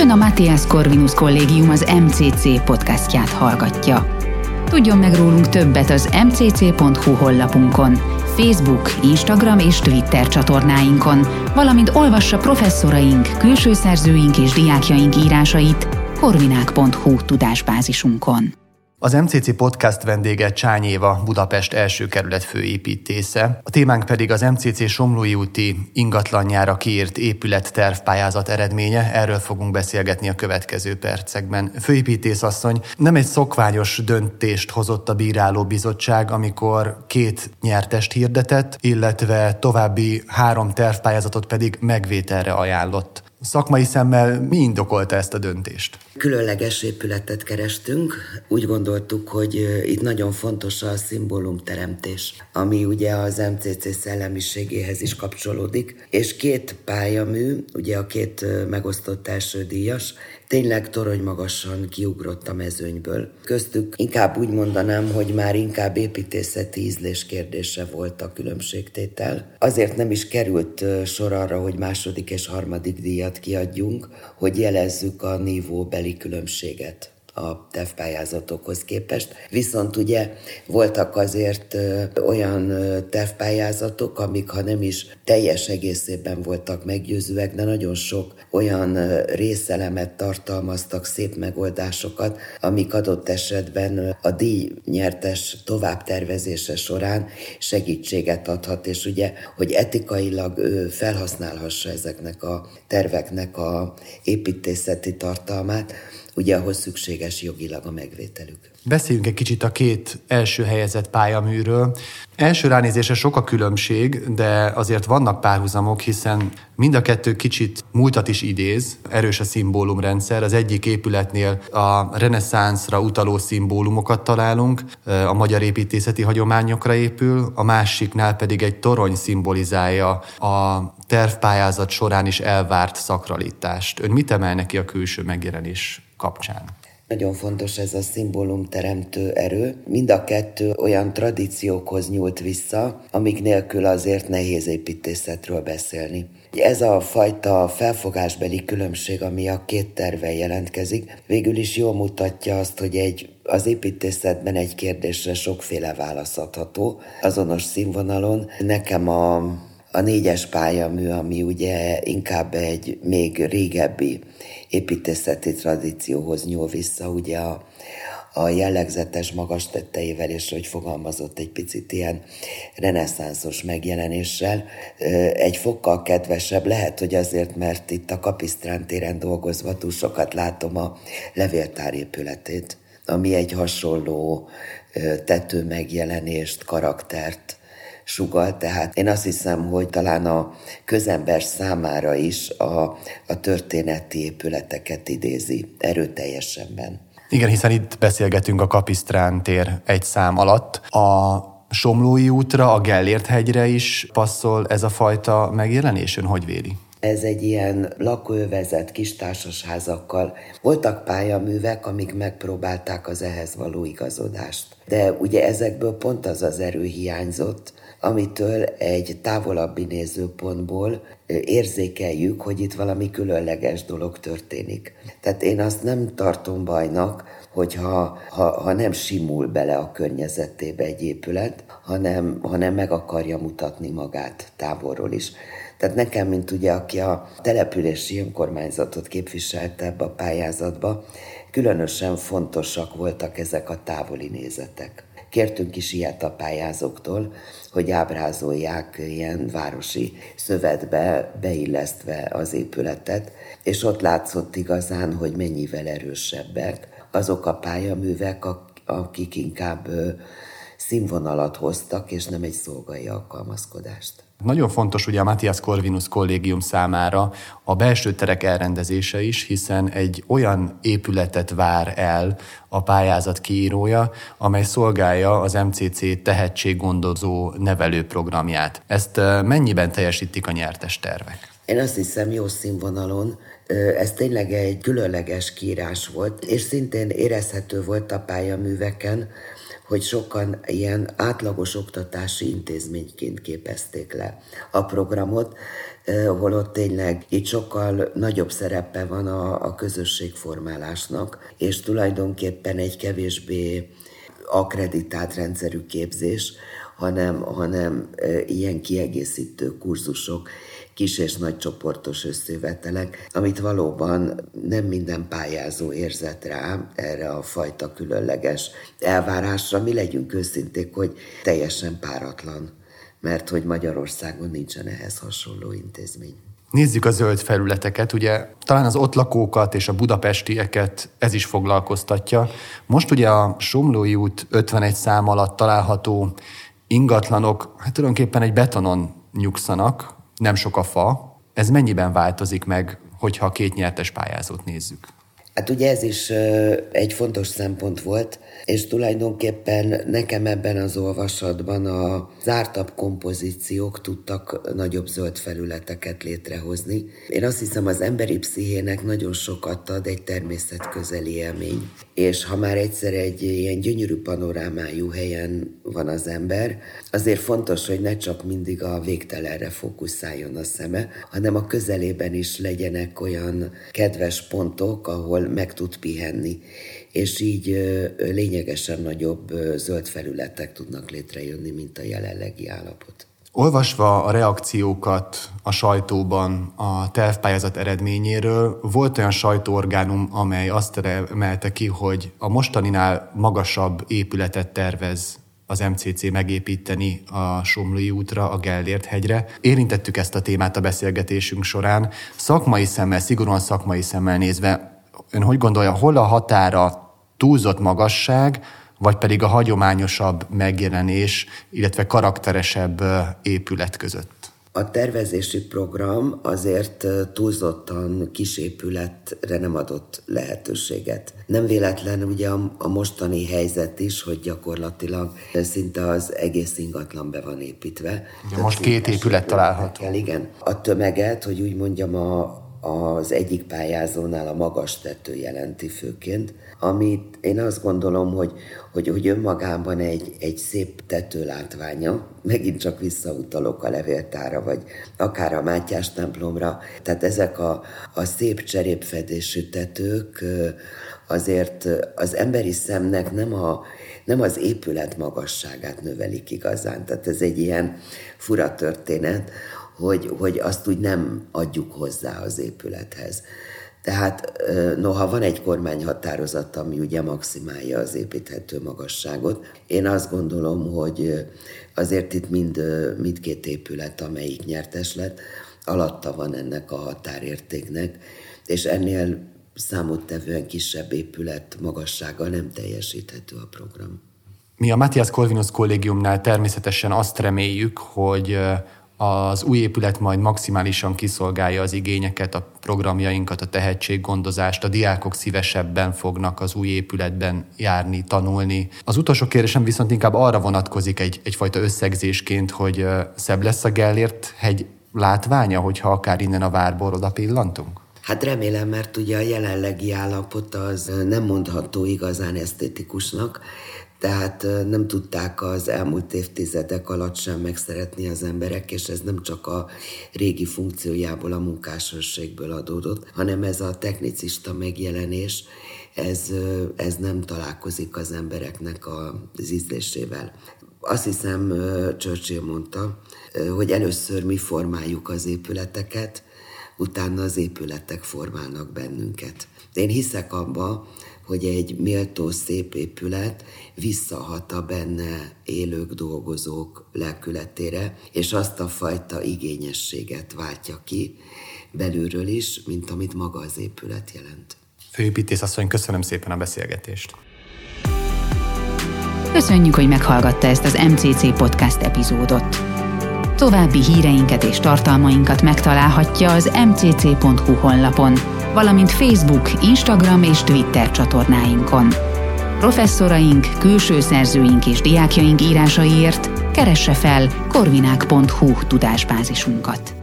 Ön a Matthias Corvinus Kollégium az MCC podcastját hallgatja. Tudjon meg rólunk többet az mcc.hu honlapunkon, Facebook, Instagram és Twitter csatornáinkon, valamint olvassa professzoraink, külső szerzőink és diákjaink írásait korvinák.hu tudásbázisunkon. Az MCC podcast vendége Csány Éva, Budapest első kerület főépítésze. A témánk pedig az MCC Somlói úti ingatlanjára kiírt épület tervpályázat eredménye. Erről fogunk beszélgetni a következő percekben. Főépítész asszony, nem egy szokványos döntést hozott a bíráló bizottság, amikor két nyertest hirdetett, illetve további három tervpályázatot pedig megvételre ajánlott. Szakmai szemmel mi indokolta ezt a döntést? Különleges épületet kerestünk. Úgy gondoltuk, hogy itt nagyon fontos a szimbólumteremtés, ami ugye az MCC szellemiségéhez is kapcsolódik. És két pályamű, ugye a két megosztott első díjas, tényleg torony magasan kiugrott a mezőnyből. Köztük inkább úgy mondanám, hogy már inkább építészeti ízlés kérdése volt a különbségtétel. Azért nem is került sor arra, hogy második és harmadik díjat kiadjunk, hogy jelezzük a nívóbeli különbséget a TEF pályázatokhoz képest. Viszont ugye voltak azért olyan TEF pályázatok, amik ha nem is teljes egészében voltak meggyőzőek, de nagyon sok olyan részelemet tartalmaztak, szép megoldásokat, amik adott esetben a díj nyertes továbbtervezése során segítséget adhat, és ugye, hogy etikailag ő felhasználhassa ezeknek a terveknek a építészeti tartalmát, ugye ahhoz szükséges jogilag a megvételük. Beszéljünk egy kicsit a két első helyezett pályaműről. Első ránézésre sok a különbség, de azért vannak párhuzamok, hiszen mind a kettő kicsit múltat is idéz, erős a szimbólumrendszer. Az egyik épületnél a reneszánszra utaló szimbólumokat találunk, a magyar építészeti hagyományokra épül, a másiknál pedig egy torony szimbolizálja a tervpályázat során is elvárt szakralitást. Ön mit emel neki a külső megjelenés kapcsán? Nagyon fontos ez a szimbólum teremtő erő. Mind a kettő olyan tradíciókhoz nyúlt vissza, amik nélkül azért nehéz építészetről beszélni. Ez a fajta felfogásbeli különbség, ami a két terve jelentkezik, végül is jól mutatja azt, hogy egy az építészetben egy kérdésre sokféle választható, azonos színvonalon. Nekem a, a négyes pályamű, ami ugye inkább egy még régebbi építészeti tradícióhoz nyúl vissza, ugye a, a jellegzetes magas tetteivel, és hogy fogalmazott egy picit ilyen reneszánszos megjelenéssel, egy fokkal kedvesebb, lehet, hogy azért, mert itt a Kapisztrán téren dolgozva túl sokat látom a levéltár épületét, ami egy hasonló tető megjelenést, karaktert sugal, tehát én azt hiszem, hogy talán a közember számára is a, a történeti épületeket idézi erőteljesebben. Igen, hiszen itt beszélgetünk a Kapisztrán tér egy szám alatt. A Somlói útra, a Gellért hegyre is passzol ez a fajta megjelenés? Ön hogy véli? Ez egy ilyen lakóövezet kis társasházakkal. Voltak pályaművek, amik megpróbálták az ehhez való igazodást. De ugye ezekből pont az az erő hiányzott, amitől egy távolabbi nézőpontból érzékeljük, hogy itt valami különleges dolog történik. Tehát én azt nem tartom bajnak, hogyha ha, ha nem simul bele a környezetébe egy épület, hanem, hanem meg akarja mutatni magát távolról is. Tehát nekem, mint ugye, aki a települési önkormányzatot képviselte ebbe a pályázatba, különösen fontosak voltak ezek a távoli nézetek. Kértünk is ilyet a pályázóktól, hogy ábrázolják ilyen városi szövetbe beillesztve az épületet, és ott látszott igazán, hogy mennyivel erősebbek azok a pályaművek, akik inkább színvonalat hoztak, és nem egy szolgai alkalmazkodást. Nagyon fontos ugye a Matthias Corvinus kollégium számára a belső terek elrendezése is, hiszen egy olyan épületet vár el a pályázat kiírója, amely szolgálja az MCC tehetséggondozó nevelőprogramját. Ezt mennyiben teljesítik a nyertes tervek? Én azt hiszem jó színvonalon, ez tényleg egy különleges kiírás volt, és szintén érezhető volt a pályaműveken, hogy sokan ilyen átlagos oktatási intézményként képezték le a programot, holott tényleg itt sokkal nagyobb szerepe van a, a közösségformálásnak, és tulajdonképpen egy kevésbé akreditált rendszerű képzés, hanem, hanem ilyen kiegészítő kurzusok, kis és nagy csoportos összevetelek, amit valóban nem minden pályázó érzett rá erre a fajta különleges elvárásra. Mi legyünk őszinték, hogy teljesen páratlan, mert hogy Magyarországon nincsen ehhez hasonló intézmény. Nézzük a zöld felületeket, ugye talán az ott lakókat és a budapestieket ez is foglalkoztatja. Most ugye a Somlói út 51 szám alatt található ingatlanok hát tulajdonképpen egy betonon nyugszanak, nem sok a fa. Ez mennyiben változik meg, hogyha a két nyertes pályázót nézzük? Hát ugye ez is egy fontos szempont volt, és tulajdonképpen nekem ebben az olvasatban a zártabb kompozíciók tudtak nagyobb zöld felületeket létrehozni. Én azt hiszem, az emberi pszichének nagyon sokat ad egy természetközeli élmény. És ha már egyszer egy ilyen gyönyörű panorámájú helyen van az ember, azért fontos, hogy ne csak mindig a végtelenre fókuszáljon a szeme, hanem a közelében is legyenek olyan kedves pontok, ahol meg tud pihenni és így lényegesen nagyobb zöld felületek tudnak létrejönni, mint a jelenlegi állapot. Olvasva a reakciókat a sajtóban a tervpályázat eredményéről, volt olyan sajtóorgánum, amely azt emelte ki, hogy a mostaninál magasabb épületet tervez az MCC megépíteni a Somlói útra, a Gellért hegyre. Érintettük ezt a témát a beszélgetésünk során. Szakmai szemmel, szigorúan szakmai szemmel nézve, ön hogy gondolja, hol a határa túlzott magasság, vagy pedig a hagyományosabb megjelenés, illetve karakteresebb épület között? A tervezési program azért túlzottan kis épületre nem adott lehetőséget. Nem véletlen ugye a, mostani helyzet is, hogy gyakorlatilag szinte az egész ingatlan be van építve. Ja, most két épület található. Igen. A tömeget, hogy úgy mondjam, a, az egyik pályázónál a magas tető jelenti főként, amit én azt gondolom, hogy, hogy, hogy önmagában egy, egy szép tetőlátványa, megint csak visszautalok a levéltára, vagy akár a Mátyás templomra, tehát ezek a, a szép cserépfedésű tetők azért az emberi szemnek nem, a, nem az épület magasságát növelik igazán. Tehát ez egy ilyen fura történet, hogy, hogy azt úgy nem adjuk hozzá az épülethez. Tehát noha van egy kormányhatározat, ami ugye maximálja az építhető magasságot, én azt gondolom, hogy azért itt mind, mindkét épület, amelyik nyertes lett, alatta van ennek a határértéknek, és ennél számottevően kisebb épület magassága nem teljesíthető a program. Mi a Matthias Corvinus kollégiumnál természetesen azt reméljük, hogy az új épület majd maximálisan kiszolgálja az igényeket, a programjainkat, a tehetséggondozást, a diákok szívesebben fognak az új épületben járni, tanulni. Az utolsó kérdésem viszont inkább arra vonatkozik egy, egyfajta összegzésként, hogy szebb lesz a Gellért hegy látványa, hogyha akár innen a várból oda pillantunk? Hát remélem, mert ugye a jelenlegi állapot az nem mondható igazán esztétikusnak, tehát nem tudták az elmúlt évtizedek alatt sem megszeretni az emberek, és ez nem csak a régi funkciójából, a munkásőrségből adódott, hanem ez a technicista megjelenés, ez, ez nem találkozik az embereknek az ízlésével. Azt hiszem, Churchill mondta, hogy először mi formáljuk az épületeket, utána az épületek formálnak bennünket. Én hiszek abba, hogy egy méltó szép épület visszahat a benne élők, dolgozók lelkületére, és azt a fajta igényességet váltja ki belülről is, mint amit maga az épület jelent. Főépítész asszony, köszönöm szépen a beszélgetést. Köszönjük, hogy meghallgatta ezt az MCC podcast epizódot. További híreinket és tartalmainkat megtalálhatja az mcc.hu honlapon, valamint Facebook, Instagram és Twitter csatornáinkon. Professzoraink, külső szerzőink és diákjaink írásaiért keresse fel korvinák.hu tudásbázisunkat.